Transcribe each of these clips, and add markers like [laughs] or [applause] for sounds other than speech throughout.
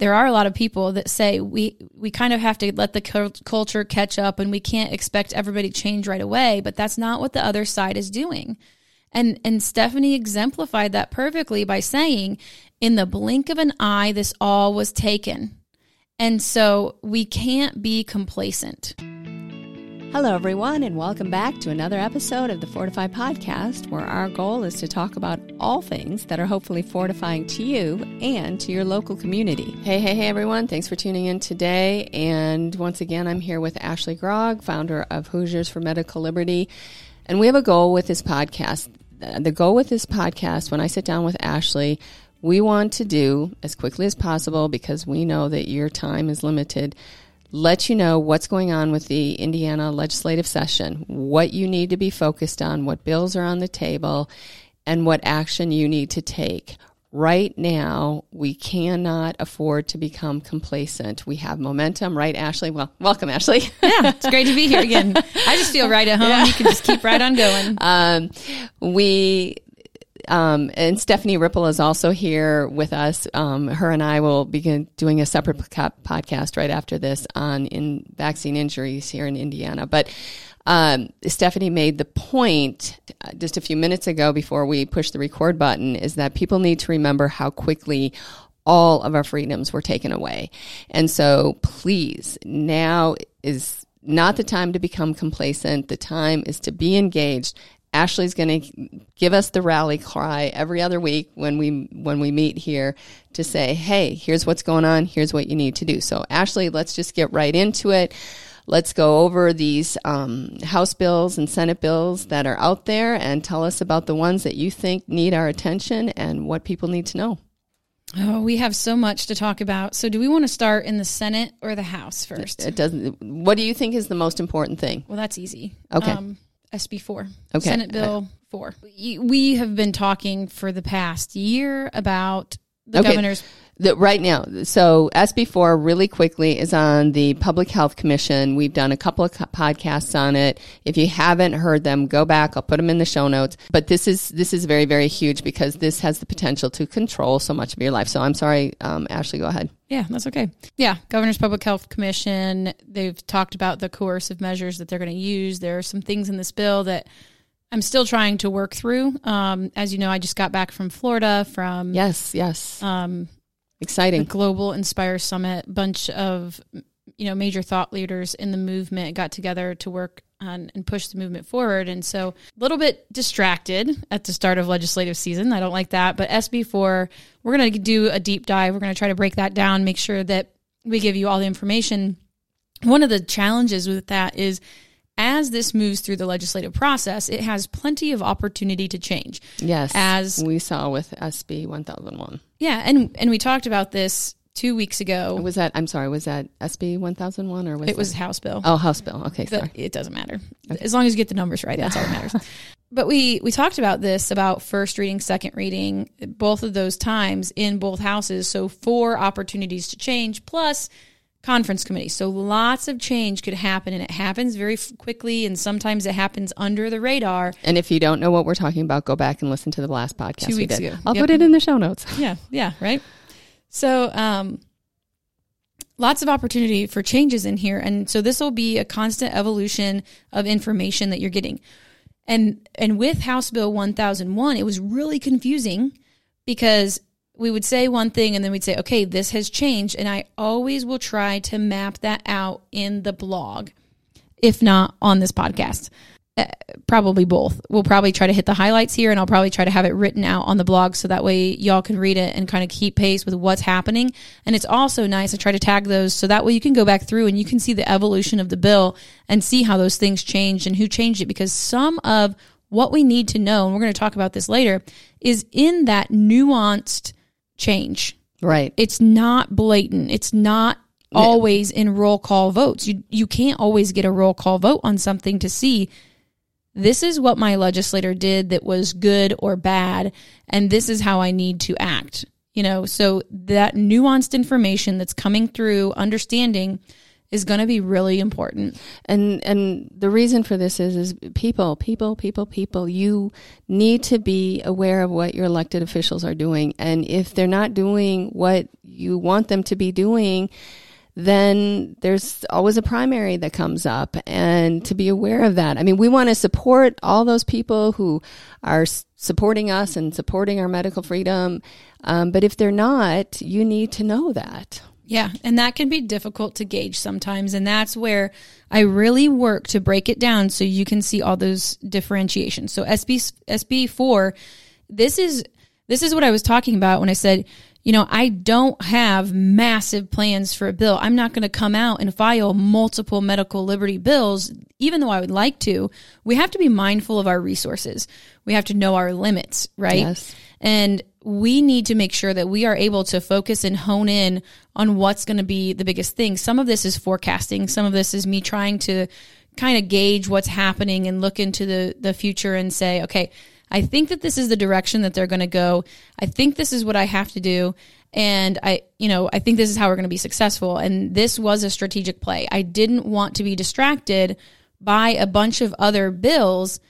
there are a lot of people that say we we kind of have to let the culture catch up and we can't expect everybody to change right away but that's not what the other side is doing. And and Stephanie exemplified that perfectly by saying in the blink of an eye this all was taken. And so we can't be complacent Hello, everyone, and welcome back to another episode of the Fortify Podcast, where our goal is to talk about all things that are hopefully fortifying to you and to your local community. Hey, hey, hey, everyone. Thanks for tuning in today. And once again, I'm here with Ashley Grogg, founder of Hoosiers for Medical Liberty. And we have a goal with this podcast. Uh, the goal with this podcast, when I sit down with Ashley, we want to do as quickly as possible because we know that your time is limited let you know what's going on with the Indiana legislative session, what you need to be focused on, what bills are on the table, and what action you need to take. Right now, we cannot afford to become complacent. We have momentum, right, Ashley? Well, welcome, Ashley. [laughs] yeah, it's great to be here again. I just feel right at home. Yeah. You can just keep right on going. [laughs] Um, we um, and Stephanie Ripple is also here with us. Um, her and I will begin doing a separate podcast right after this on in vaccine injuries here in Indiana. But um, Stephanie made the point uh, just a few minutes ago before we pushed the record button is that people need to remember how quickly all of our freedoms were taken away. And so please, now is not the time to become complacent. The time is to be engaged Ashley's going to give us the rally cry every other week when we when we meet here to say, "Hey, here's what's going on. Here's what you need to do." So, Ashley, let's just get right into it. Let's go over these um, House bills and Senate bills that are out there, and tell us about the ones that you think need our attention and what people need to know. Oh, we have so much to talk about. So, do we want to start in the Senate or the House first? It doesn't. What do you think is the most important thing? Well, that's easy. Okay. Um, SB 4, okay. Senate Bill uh, 4. We have been talking for the past year about the okay. governor's. The, right now, so SB4 really quickly is on the Public Health Commission. We've done a couple of podcasts on it. If you haven't heard them, go back. I'll put them in the show notes. But this is this is very very huge because this has the potential to control so much of your life. So I'm sorry, um, Ashley. Go ahead. Yeah, that's okay. Yeah, Governor's Public Health Commission. They've talked about the coercive measures that they're going to use. There are some things in this bill that I'm still trying to work through. Um, as you know, I just got back from Florida from yes, yes, um, exciting Global Inspire Summit. Bunch of you know major thought leaders in the movement got together to work on and push the movement forward. And so a little bit distracted at the start of legislative season. I don't like that. But SB4, we're going to do a deep dive. We're going to try to break that down, make sure that we give you all the information. One of the challenges with that is as this moves through the legislative process, it has plenty of opportunity to change. Yes. As we saw with SB 1001. Yeah. And, and we talked about this two weeks ago. Was that, I'm sorry, was that SB 1001 or was it? was House Bill. Oh, House Bill. Okay. Sorry. it doesn't matter. Okay. As long as you get the numbers right, that's all that matters. [laughs] but we, we talked about this about first reading, second reading, both of those times in both houses. So four opportunities to change plus conference committee. So lots of change could happen and it happens very quickly and sometimes it happens under the radar. And if you don't know what we're talking about, go back and listen to the last podcast Two weeks Ago. I'll yep. put it in the show notes. [laughs] Yeah, yeah, right. So um lots of opportunity for changes in here and so this will be a constant evolution of information that you're getting. And and with House Bill 1001, it was really confusing because we would say one thing and then we'd say, okay, this has changed. And I always will try to map that out in the blog, if not on this podcast. Uh, probably both. We'll probably try to hit the highlights here and I'll probably try to have it written out on the blog so that way y'all can read it and kind of keep pace with what's happening. And it's also nice. to try to tag those so that way you can go back through and you can see the evolution of the bill and see how those things changed and who changed it because some of what we need to know, and we're going to talk about this later, is in that nuanced change. Right. It's not blatant. It's not always in roll call votes. You you can't always get a roll call vote on something to see this is what my legislator did that was good or bad and this is how I need to act. You know, so that nuanced information that's coming through understanding is going to be really important. And and the reason for this is is people, people, people, people. You need to be aware of what your elected officials are doing, and if they're not doing what you want them to be doing, then there's always a primary that comes up, and to be aware of that. I mean, we want to support all those people who are supporting us and supporting our medical freedom, um, but if they're not, you need to know that. Yeah, and that can be difficult to gauge sometimes. And that's where I really work to break it down so you can see all those differentiations. So SB SB4, this is this is what I was talking about when I said, you know, I don't have massive plans for a bill. I'm not going to come out and file multiple medical liberty bills, even though I would like to. We have to be mindful of our resources. We have to know our limits, right? Yes. And we need to make sure that we are able to focus and hone in on what's going to be the biggest thing. Some of this is forecasting. Some of this is me trying to kind of gauge what's happening and look into the, the future and say, okay, I think that this is the direction that they're going to go. I think this is what I have to do. And I, you know, I think this is how we're going to be successful. And this was a strategic play. I didn't want to be distracted by a bunch of other bills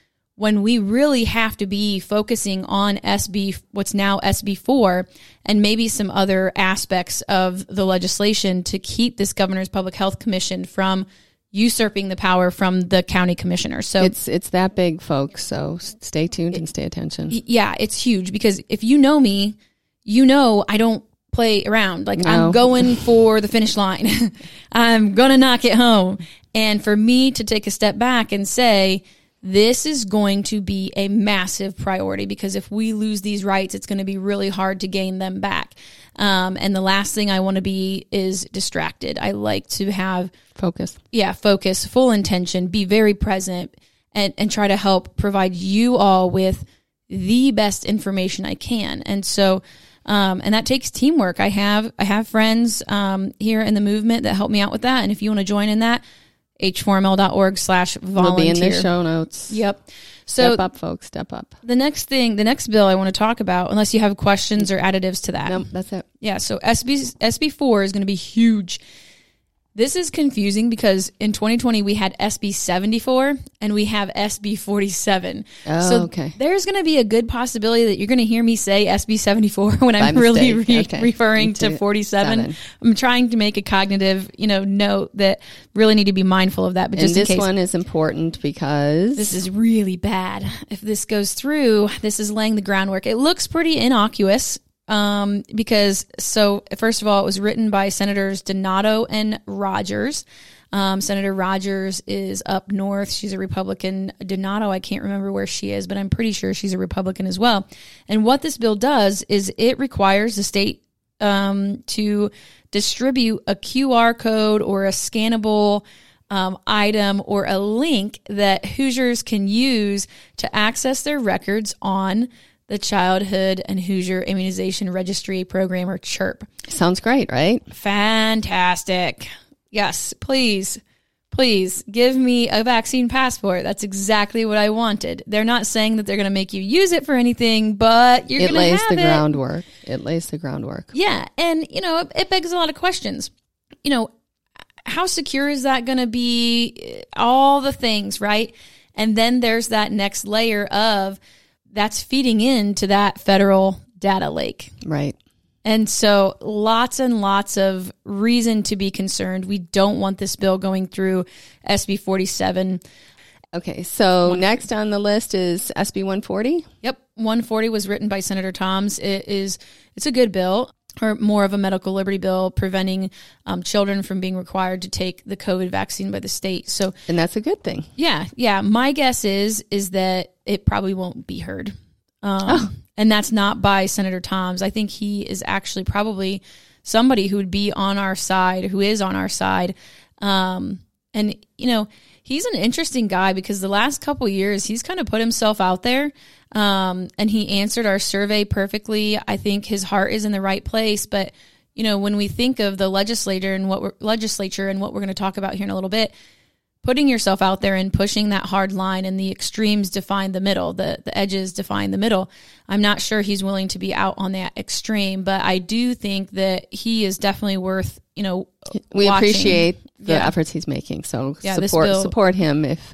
when we really have to be focusing on SB, what's now SB4, and maybe some other aspects of the legislation to keep this governor's public health commission from usurping the power from the county commissioner. So it's it's that big, folks. So stay tuned and stay attention. Yeah, it's huge because if you know me, you know I don't play around. Like no. I'm going for the finish line. [laughs] I'm gonna knock it home. And for me to take a step back and say, this is going to be a massive priority because if we lose these rights, it's going to be really hard to gain them back. Um, and the last thing I want to be is distracted. I like to have focus. Yeah, focus, full intention, be very present, and, and try to help provide you all with the best information I can. And so, um, and that takes teamwork. I have I have friends um, here in the movement that help me out with that. And if you want to join in that, h4ml.org slash volunteer. Will be in the show notes. Yep. So step up, folks. Step up. The next thing, the next bill I want to talk about, unless you have questions or additives to that. No, that's it. Yeah. So SB SB4 is going to be huge this is confusing because in 2020 we had SB 74 and we have SB 47. Oh, so okay. there's going to be a good possibility that you're going to hear me say SB 74 [laughs] when I'm really re- okay. referring to 47. Seven. I'm trying to make a cognitive, you know, note that really need to be mindful of that. But just and this one is important because this is really bad. If this goes through, this is laying the groundwork. It looks pretty innocuous um, because so first of all, it was written by Senators Donato and Rogers. Um, Senator Rogers is up north. She's a Republican. Donato, I can't remember where she is, but I'm pretty sure she's a Republican as well. And what this bill does is it requires the state um, to distribute a QR code or a scannable um, item or a link that Hoosiers can use to access their records on the Childhood and Hoosier Immunization Registry Program, or CHIRP. Sounds great, right? Fantastic. Yes, please, please give me a vaccine passport. That's exactly what I wanted. They're not saying that they're going to make you use it for anything, but you're going to have it. It lays the groundwork. It lays the groundwork. Yeah, and you know, it, it begs a lot of questions. You know, how secure is that going to be? All the things, right? And then there's that next layer of that's feeding into that federal data lake. Right. And so lots and lots of reason to be concerned. We don't want this bill going through SB 47. Okay, so next on the list is SB 140. Yep, 140 was written by Senator Tomes. It is it's a good bill or more of a medical liberty bill preventing um, children from being required to take the COVID vaccine by the state. So, and that's a good thing. Yeah, yeah. My guess is is that it probably won't be heard, um, oh. and that's not by Senator Tomes. I think he is actually probably somebody who would be on our side, who is on our side, um, and you know he's an interesting guy because the last couple years he's kind of put himself out there um, and he answered our survey perfectly. I think his heart is in the right place. But, you know, when we think of the legislator and what we're, legislature and what we're going to talk about here in a little bit, putting yourself out there and pushing that hard line and the extremes define the middle the the edges define the middle i'm not sure he's willing to be out on that extreme but i do think that he is definitely worth you know we watching. appreciate the Yeah. efforts he's making. So Yeah, support bill- support him if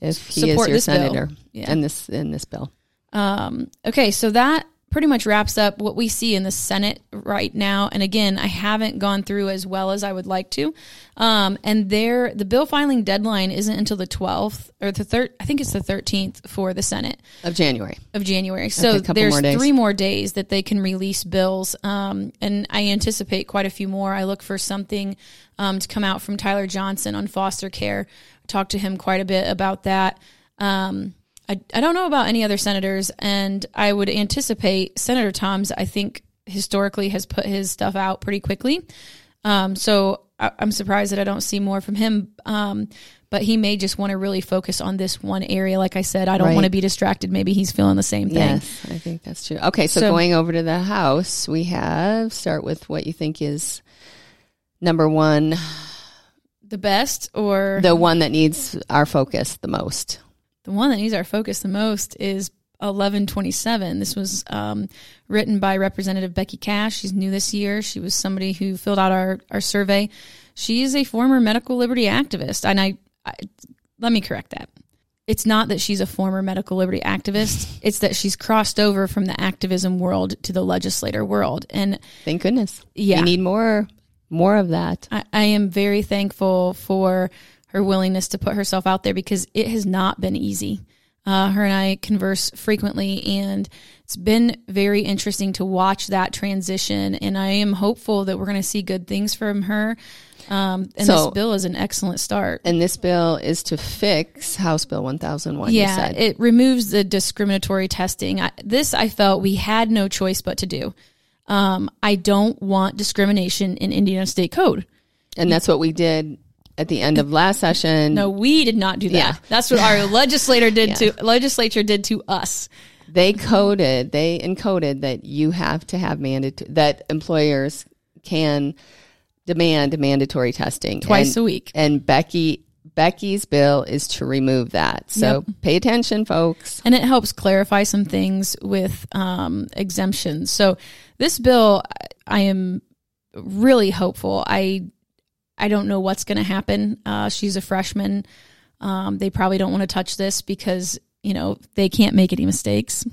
if he is your bill. senator Yeah. in this in this bill. Um, okay, so that pretty much wraps up what we see in the Senate right now. And again, I haven't gone through as well as I would like to. Um, and there, the bill filing deadline isn't until the 12th or the third. I think it's the 13th for the Senate Of January. of January. So couple there's more three more days that they can release bills. Um, and I anticipate quite a few more. I look for something um, to come out from Tyler Johnson on foster care. Talked to him quite a bit about that. Um, I, I don't know about any other senators, and I would anticipate Senator Tomes, I think, historically has put his stuff out pretty quickly. Um, so I, I'm surprised that I don't see more from him. Um, but he may just want to really focus on this one area. Like I said, I don't Right. want to be distracted. Maybe he's feeling the same thing. Yes, I think that's true. Okay, so, So- going over to the House, we have start with what you think is number one, The best or the one that needs our focus the most. The one that needs our focus the most is 1127. This was um, written by Representative Becky Cash. She's new this year. She was somebody who filled out our, our survey. She is a former medical liberty activist. And I, I let me correct that. It's not that she's a former medical liberty activist. It's that she's crossed over from the activism world to the legislator world. And Thank goodness. Yeah. we need more more of that. I, I am very thankful for her willingness to put herself out there because it has not been easy. Uh, her and I converse frequently, and it's been very interesting to watch that transition. And I am hopeful that we're going to see good things from her. Um, and So- this bill is an excellent start. And this bill is to fix House Bill 1001. you Yeah, it removes the discriminatory testing. I, this I felt we had no choice but to do. Um, I don't want discrimination in Indiana State Code. and that's what we did at the end of last session. No, we did not do that. Yeah. That's what our [laughs] legislator did to legislature did to us. they coded, they encoded that you have to have mandatory that employers can demand mandatory testing Twice And- a week. And Becky Becky's bill is to remove that. So pay attention, folks. And it helps clarify some things with um, exemptions. So this bill, I am really hopeful. I I don't know what's going to happen. Uh, she's a freshman. Um, they probably don't want to touch this because you know they can't make any mistakes,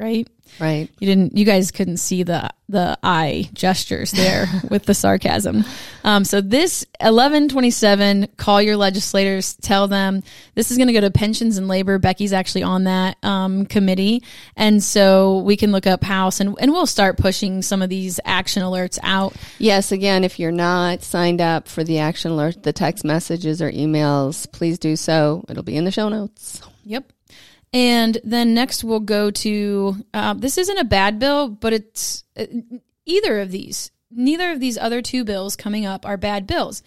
right? Right. You didn't. You guys couldn't see the the eye gestures there [laughs] with the sarcasm. Um, so this eleven twenty seven. Call your legislators. Tell them this is going to go to pensions and labor. Becky's actually on that um, committee, and so we can look up House and and we'll start pushing some of these action alerts out. Yes, again, if you're not signed up for the action alert, the text messages or emails, please do so. It'll be in the show notes. Yep. And then next we'll go to uh, this isn't a bad bill, but it's uh, either of these. Neither of these other two bills coming up are bad bills.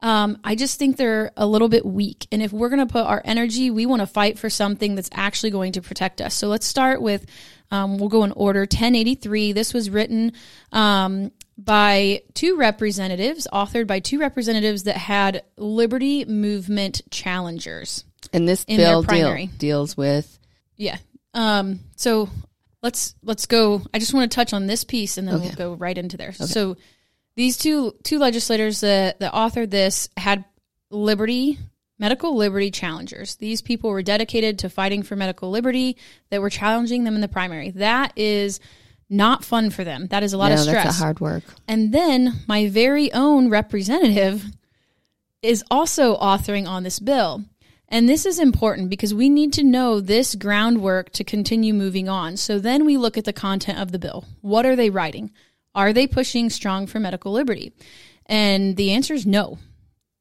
Um, I just think they're a little bit weak. And if we're going to put our energy, we want to fight for something that's actually going to protect us. So let's start with, um, we'll go in order 1083. This was written um, by two representatives, authored by two representatives that had Liberty Movement challengers. And this bill deal, deals with Yeah. Um, so let's let's go. I just want to touch on this piece, and then we'll go right into there. So these two two legislators that that authored this had liberty medical liberty challengers. These people were dedicated to fighting for medical liberty. That were challenging them in the primary. That is not fun for them. That is a lot no, of stress. that's a hard work. And then my very own representative is also authoring on this bill. And this is important because we need to know this groundwork to continue moving on. So then we look at the content of the bill. What are they writing? Are they pushing strong for medical liberty? And the answer is no.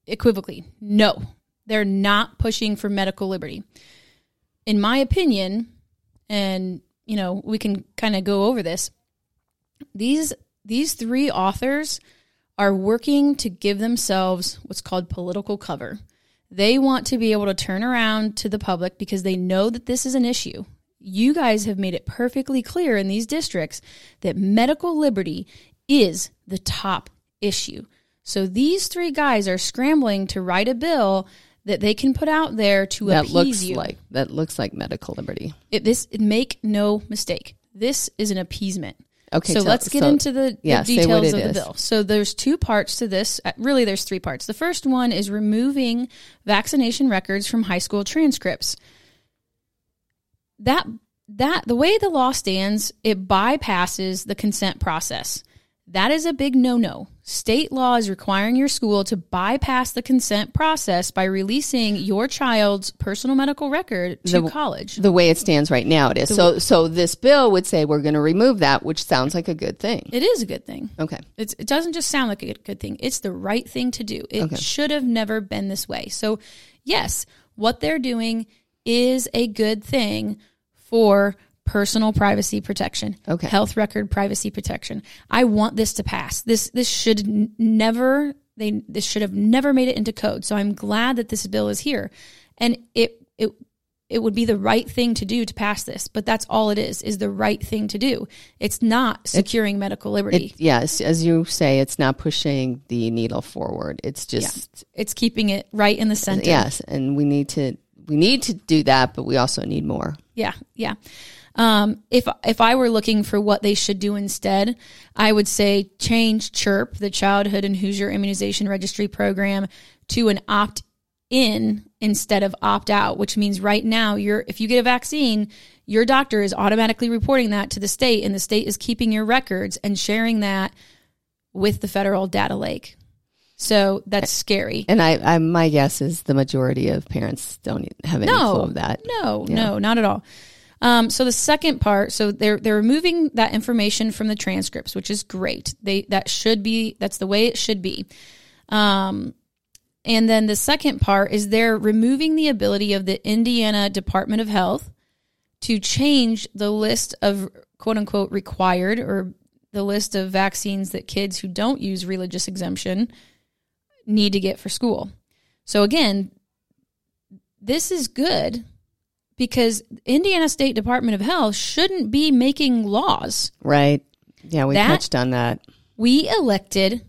Equivocally, no. They're not pushing for medical liberty. In my opinion, and you know, we can kind of go over this. These these three authors are working to give themselves what's called political cover. They want to be able to turn around to the public because they know that this is an issue. You guys have made it perfectly clear in these districts that medical liberty is the top issue. So these three guys are scrambling to write a bill that they can put out there to that appease looks you. like that looks like medical liberty. It, this make no mistake. This is an appeasement. Okay, so tell- let's get so- into the, the yeah, what details of the bill. So there's two parts to this. Uh, Really, there's three parts. The first one is removing vaccination records from high school transcripts. That that the way the law stands, it bypasses the consent process. That is a big no-no. State law is requiring your school to bypass the consent process by releasing your child's personal medical record to The- college. The way it stands right now, it is. So so this bill would say we're going to remove that, which sounds like a good thing. It is a good thing. Okay. It's, it doesn't just sound like a good, good thing. It's the right thing to do. It Okay. should have never been this way. So, yes, what they're doing is a good thing for personal privacy protection. Okay. Health record privacy protection. I want this to pass. This this should n- never they this should have never made it into code. So I'm glad that this bill is here. And it it it would be the right thing to do to pass this, but that's all it is, is the right thing to do. It's not securing medical liberty. It, yes, as you say, it's not pushing the needle forward. It's just It's keeping it right in the center. yes, and we need to we need to do that, but we also need more. Yeah. Yeah. Um, if if I were looking for what they should do instead, I would say change CHIRP, the Childhood and Hoosier Immunization Registry program, to an opt in instead of opt out, which means right now you're if you get a vaccine, your doctor is automatically reporting that to the state, and the state is keeping your records and sharing that with the federal data lake. So that's scary. And I, I my guess is the majority of parents don't have any no, clue of that. No, no, not at all. Um, so the second part, so they're they're removing that information from the transcripts, which is great. They that should be that's the way it should be. Um, and then the second part is they're removing the ability of the Indiana Department of Health to change the list of quote unquote required or the list of vaccines that kids who don't use religious exemption need to get for school. So again, this is good because Indiana State Department of Health shouldn't be making laws. Right? Yeah, we That- touched on that. We elected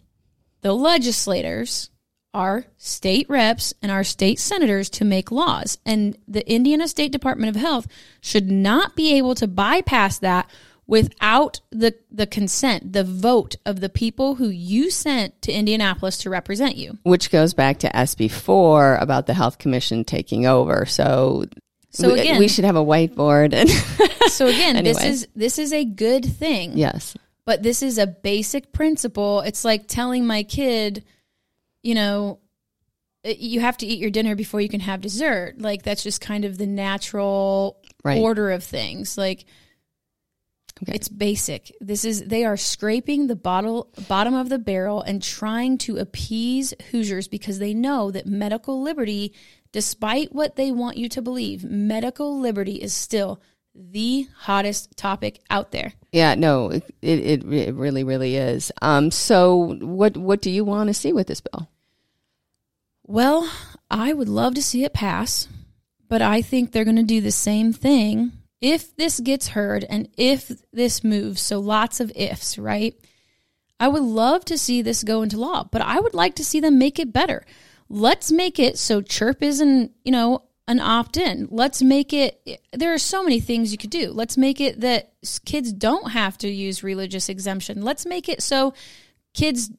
the legislators, our state reps, and our state senators to make laws. And the Indiana State Department of Health should not be able to bypass that without the, the consent, the vote of the people who you sent to Indianapolis to represent you. Which goes back to SB four about the health commission taking over. So So we, again- we should have a whiteboard and [laughs] So again, this is this is a good thing. yes. but this is a basic principle. It's like telling my kid, you know, uh, you have to eat your dinner before you can have dessert. Like that's just kind of the natural Right. order of things. Like Okay. it's basic. This is they are scraping the bottle bottom of the barrel and trying to appease Hoosiers because they know that medical liberty, despite what they want you to believe, medical liberty is still the hottest topic out there. Yeah, no, it, it it really really is. Um, so what what do you want to see with this bill? Well, I would love to see it pass, but I think they're going to do the same thing if this gets heard and if this moves. So lots of ifs, right? I would love to see this go into law, but I would like to see them make it better. Let's make it so chirp isn't, you know, an opt in. Let's make it, there are so many things you could do. Let's make it that kids don't have to use religious exemption. Let's make it so kids'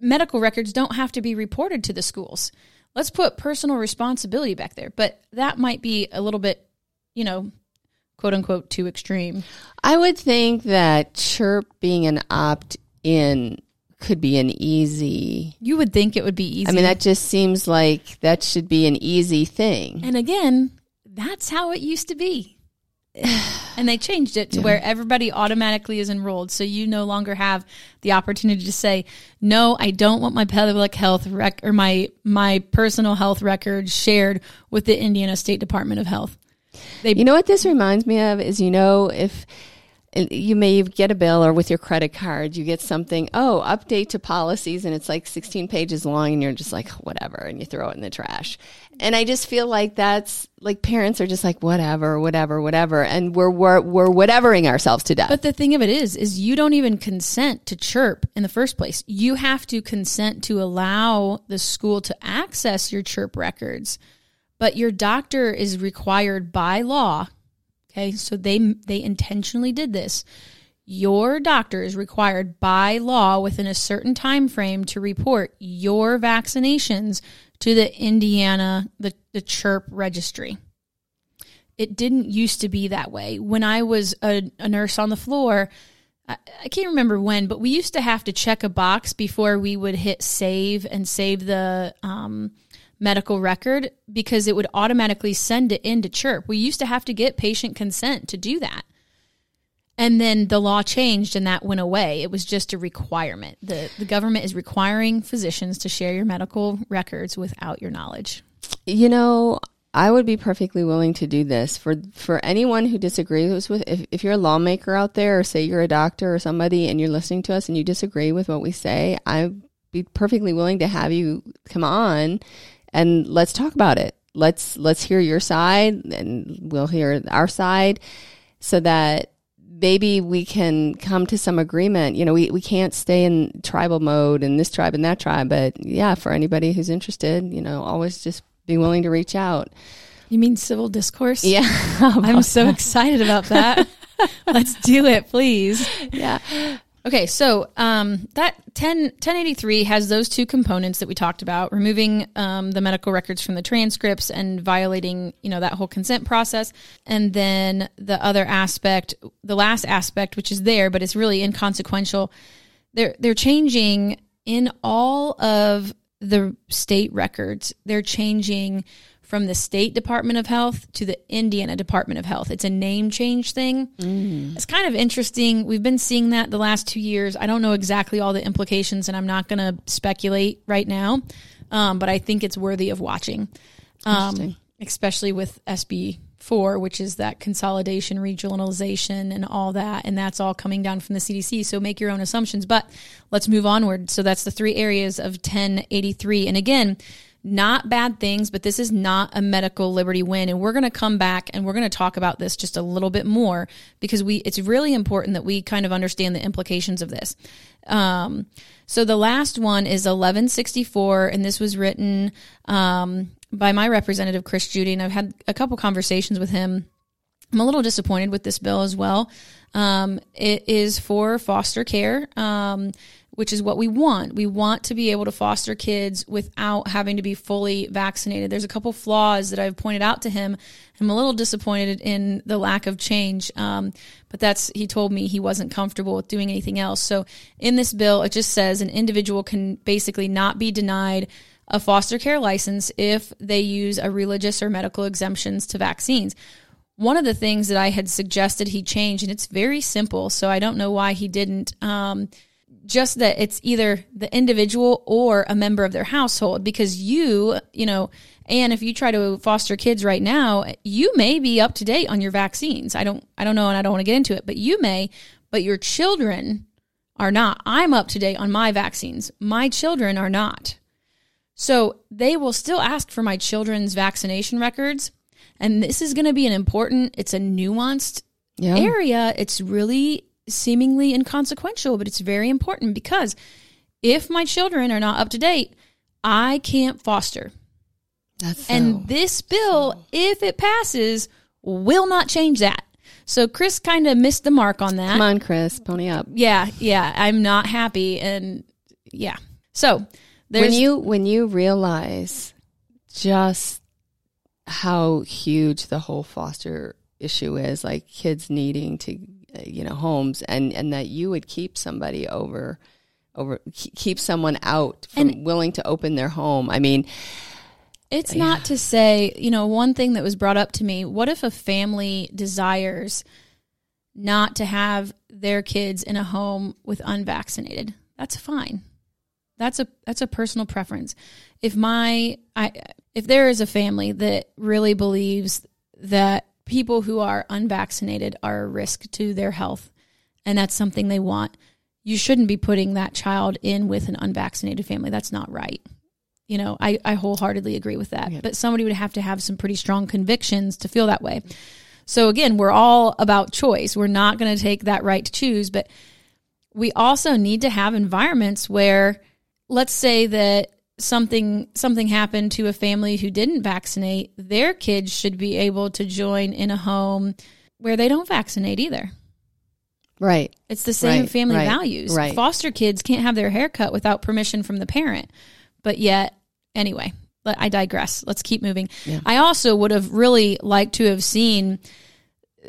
medical records don't have to be reported to the schools. Let's put personal responsibility back there. But that might be a little bit, you know, quote unquote, too extreme. I would think that chirp being an opt in could be an easy. You would think it would be easy. I mean, that just seems like that should be an easy thing. And again, that's how it used to be. [sighs] And they changed it to where everybody automatically is enrolled. So you no longer have the opportunity to say, no, I don't want my public health rec or my, my personal health record shared with the Indiana State Department of Health. They, You know what this reminds me of is you know if you may get a bill or with your credit card you get something oh update to policies and it's like 16 pages long and you're just like whatever and you throw it in the trash and i just feel like that's like parents are just like whatever whatever whatever and we're we're, we're whatevering ourselves to death But the thing of it is, is you don't even consent to chirp in the first place. You have to consent to allow the school to access your chirp records. but your doctor is required by law. Okay, so they they intentionally did this. Your doctor is required by law within a certain time frame to report your vaccinations to the Indiana the, the CHIRP registry. It didn't used to be that way. When I was a, a nurse on the floor, I, I can't remember when, but we used to have to check a box before we would hit save and save the um, medical record because it would automatically send it into CHIRP. We used to have to get patient consent to do that. And then the law changed and that went away. It was just a requirement. The, the government is requiring physicians to share your medical records without your knowledge. You know, I would be perfectly willing to do this for for anyone who disagrees with if, if you're a lawmaker out there or say you're a doctor or somebody and you're listening to us and you disagree with what we say, I'd be perfectly willing to have you come on and let's talk about it. Let's let's hear your side and we'll hear our side so that maybe we can come to some agreement. You know, we, we can't stay in tribal mode and this tribe and that tribe, but yeah, for anybody who's interested, you know, always just be willing to reach out. You mean civil discourse? Yeah. [laughs] I'm so [laughs] excited about that. [laughs] Let's do it, please. Yeah. Okay, so um, that 10, 1083 has those two components that we talked about: removing um, the medical records from the transcripts and violating, you know, that whole consent process. And then the other aspect, the last aspect, which is there, but it's really inconsequential. They're they're changing in all of the state records. They're changing from the state Department of Health to the Indiana Department of Health. It's a name change thing. Mm. It's kind of interesting. We've been seeing that the last two years. I don't know exactly all the implications, and I'm not going to speculate right now, um, but I think it's worthy of watching, um, especially with SB four, which is that consolidation, regionalization, and all that. And that's all coming down from the CDC. So make your own assumptions. But let's move onward. So that's the three areas of 1083. And again, not bad things, but this is not a medical liberty win. And we're going to come back and we're going to talk about this just a little bit more because we, it's really important that we kind of understand the implications of this. Um, so the last one is 1164, and this was written um, by my representative, Chris Judy, and I've had a couple conversations with him. I'm a little disappointed with this bill as well. Um, it is for foster care. Um, which is what we want. We want to be able to foster kids without having to be fully vaccinated. There's a couple flaws that I've pointed out to him. I'm a little disappointed in the lack of change, um, but that's he told me he wasn't comfortable with doing anything else. So in this bill, it just says an individual can basically not be denied a foster care license if they use a religious or medical exemptions to vaccines. One of the things that I had suggested he change, and it's very simple, so I don't know why he didn't. Um, just that it's either the individual or a member of their household because you, you know, and if you try to foster kids right now, you may be up to date on your vaccines. I don't I don't know and I don't want to get into it, but you may, but your children are not. I'm up to date on my vaccines. My children are not. So they will still ask for my children's vaccination records. And this is going to be an important, it's a nuanced yeah. area. It's really seemingly inconsequential, but it's very important because if my children are not up to date, I can't foster. That's so, and this bill, so. if it passes, will not change that. So Chris kind of missed the mark on that. Come on, Chris, pony up. Yeah, yeah, I'm not happy, and yeah. So when you when you realize just how huge the whole foster issue is, like kids needing to uh, you know homes and and that you would keep somebody over over keep someone out from and, willing to open their home. I mean it's yeah. not to say you know one thing that was brought up to me what if a family desires not to have their kids in a home with unvaccinated? That's fine that's a that's a personal preference if my i if there is a family that really believes that people who are unvaccinated are a risk to their health and that's something they want, you shouldn't be putting that child in with an unvaccinated family. That's not right. You know, I, I wholeheartedly agree with that. Yeah. But somebody would have to have some pretty strong convictions to feel that way. So again, we're all about choice. We're not going to take that right to choose, but we also need to have environments where let's say that something something happened to a family who didn't vaccinate, their kids should be able to join in a home where they don't vaccinate either. Right. It's the same Right, family right, values. right. Foster kids can't have their hair cut without permission from the parent. But yet, anyway, I digress. Let's keep moving. Yeah. I also would have really liked to have seen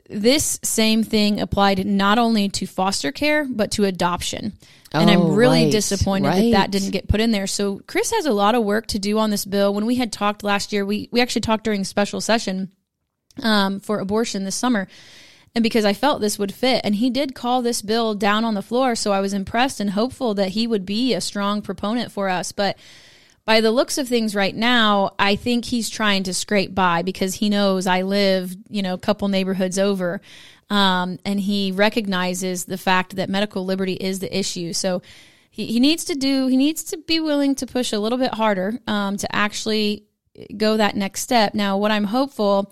this same thing applied not only to foster care, but to adoption. And Oh, I'm really right, disappointed that that didn't get put in there. So Chris has a lot of work to do on this bill. When we had talked last year, we, we actually talked during special session um, for abortion this summer. And because I felt this would fit. And he did call this bill down on the floor. So I was impressed and hopeful that he would be a strong proponent for us. But by the looks of things right now, I think he's trying to scrape by because he knows I live, you know, a couple neighborhoods over. Um, and he recognizes the fact that medical liberty is the issue. So he, he needs to do, he needs to be willing to push a little bit harder um, to actually go that next step. Now, what I'm hopeful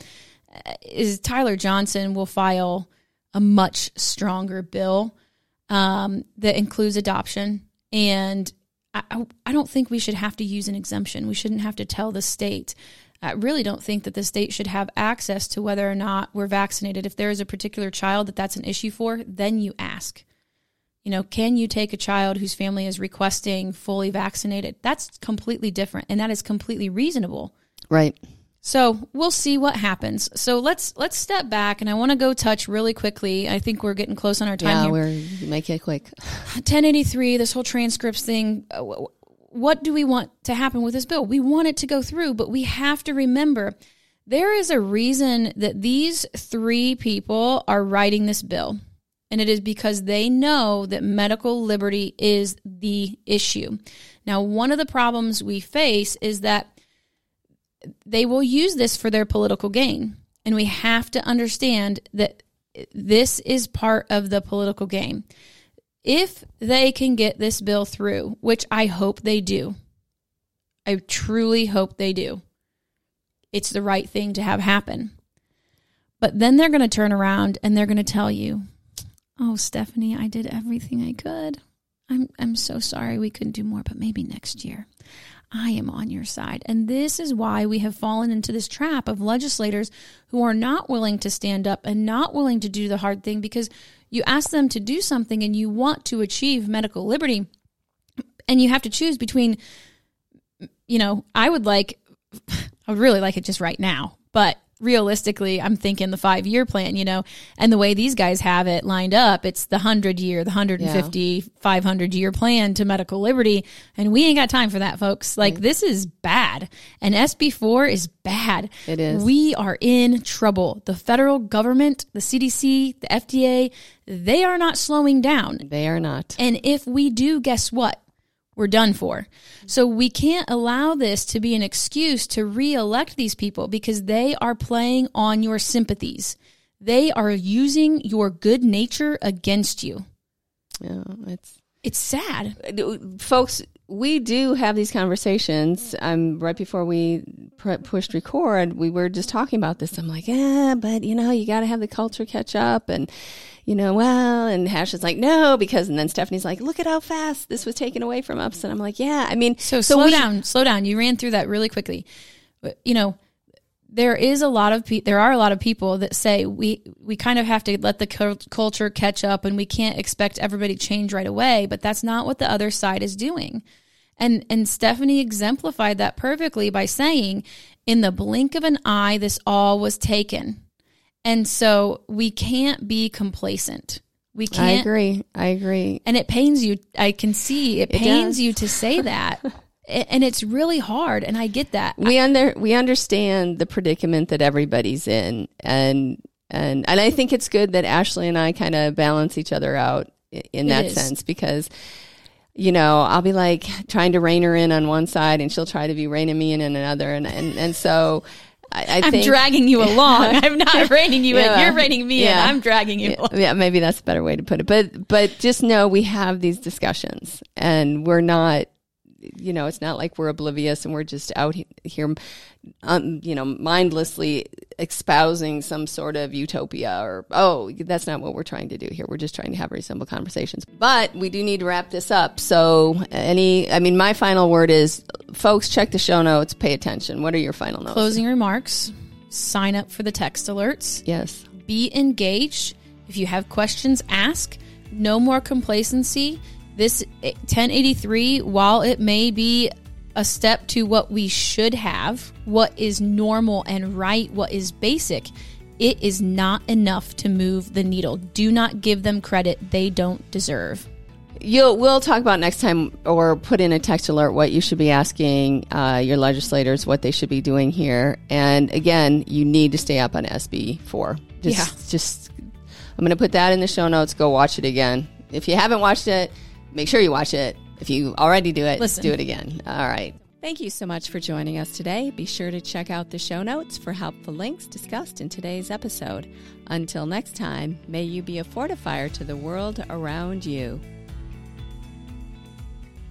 uh, is Tyler Johnson will file a much stronger bill um, that includes adoption. And I, I- don't think we should have to use an exemption. We shouldn't have to tell the state. I really don't think that the state should have access to whether or not we're vaccinated. If there is a particular child that that's an issue for, then you ask. You know, can you take a child whose family is requesting fully vaccinated? That's completely different, and that is completely reasonable. Right. So we'll see what happens. So let's let's step back, and I want to go touch really quickly. I think we're getting close on our time Yeah, here. we're make it quick. [sighs] 1083, this whole transcripts thing. uh, What do we want to happen with this bill? We want it to go through, but we have to remember there is a reason that these three people are writing this bill. And it is because they know that medical liberty is the issue. Now, one of the problems we face is that they will use this for their political gain. And we have to understand that this is part of the political game. If they can get this bill through, which I hope they do, I truly hope they do, it's the right thing to have happen. But then they're going to turn around and they're going to tell you, "Oh, Stephanie, I did everything I could. I'm I'm so sorry we couldn't do more, but maybe next year." I am on your side. And this is why we have fallen into this trap of legislators who are not willing to stand up and not willing to do the hard thing because you ask them to do something and you want to achieve medical liberty and you have to choose between you know, I would like [laughs] I would really like it just right now, but realistically, I'm thinking the 5-year plan, you know, and the way these guys have it lined up, it's the 100 year, the 150, 500 year plan to medical liberty, and we ain't got time for that, folks. Like this is bad. And SB4 is bad. It is. We are in trouble. The federal government, the CDC, the FDA, they are not slowing down. They are not. And if we do, guess what? We're done for. So we can't allow this to be an excuse to re-elect these people because they are playing on your sympathies. They are using your good nature against you. Yeah, it's It's sad. folks. We do have these conversations. Um, right before we pr- pushed record, we were just talking about this. I'm like, yeah, but you know, you got to have the culture catch up, and you know, well, and Hash is like, no, because, and then Stephanie's like, look at how fast this was taken away from us, and I'm like, yeah, I mean, So, slow we- down, slow down. You ran through that really quickly. But, you know, there is a lot of pe- there are a lot of people that say we we kind of have to let the cul- culture catch up and we can't expect everybody to change right away, but that's not what the other side is doing. And and Stephanie exemplified that perfectly by saying in the blink of an eye this all was taken. And so we can't be complacent. We can't I agree. I agree. and it pains you i can see it It pains does. you to say [laughs] that and it's really hard and i get that we under we understand the predicament that everybody's in and and and I think it's good that Ashley and I kind of balance each other out in that sense because you know I'll be like trying to rein her in on one side and she'll try to be reining me in on another and and and so I, I i'm dragging you along [laughs] i'm not reining you Yeah. in you're reining me Yeah. in i'm dragging you along. yeah, maybe that's a better way to put it. But but just know we have these discussions, and we're not, you know, it's not like we're oblivious and we're just out here, um, you know, mindlessly espousing some sort of utopia or oh that's not what we're trying to do here we're just trying to have reasonable conversations but we do need to wrap this up so any i mean my final word is folks check the show notes pay attention what are your final notes Closing remarks. Sign up for the text alerts. yes Be engaged. If you have questions, ask. No more complacency. This 1083, while it may be a step to what we should have, what is normal and right, what is basic, it is not enough to move the needle. Do not give them credit they don't deserve. You'll, we'll talk about next time or put in a text alert what you should be asking uh, your legislators, what they should be doing here. And again, you need to stay up on SB4. Just, Yeah. just, I'm going to put that in the show notes. Go watch it again. If you haven't watched it, make sure you watch it. If you already do it, Listen. do it again. All right. Thank you so much for joining us today. Be sure to check out the show notes for helpful links discussed in today's episode. Until next time, may you be a fortifier to the world around you.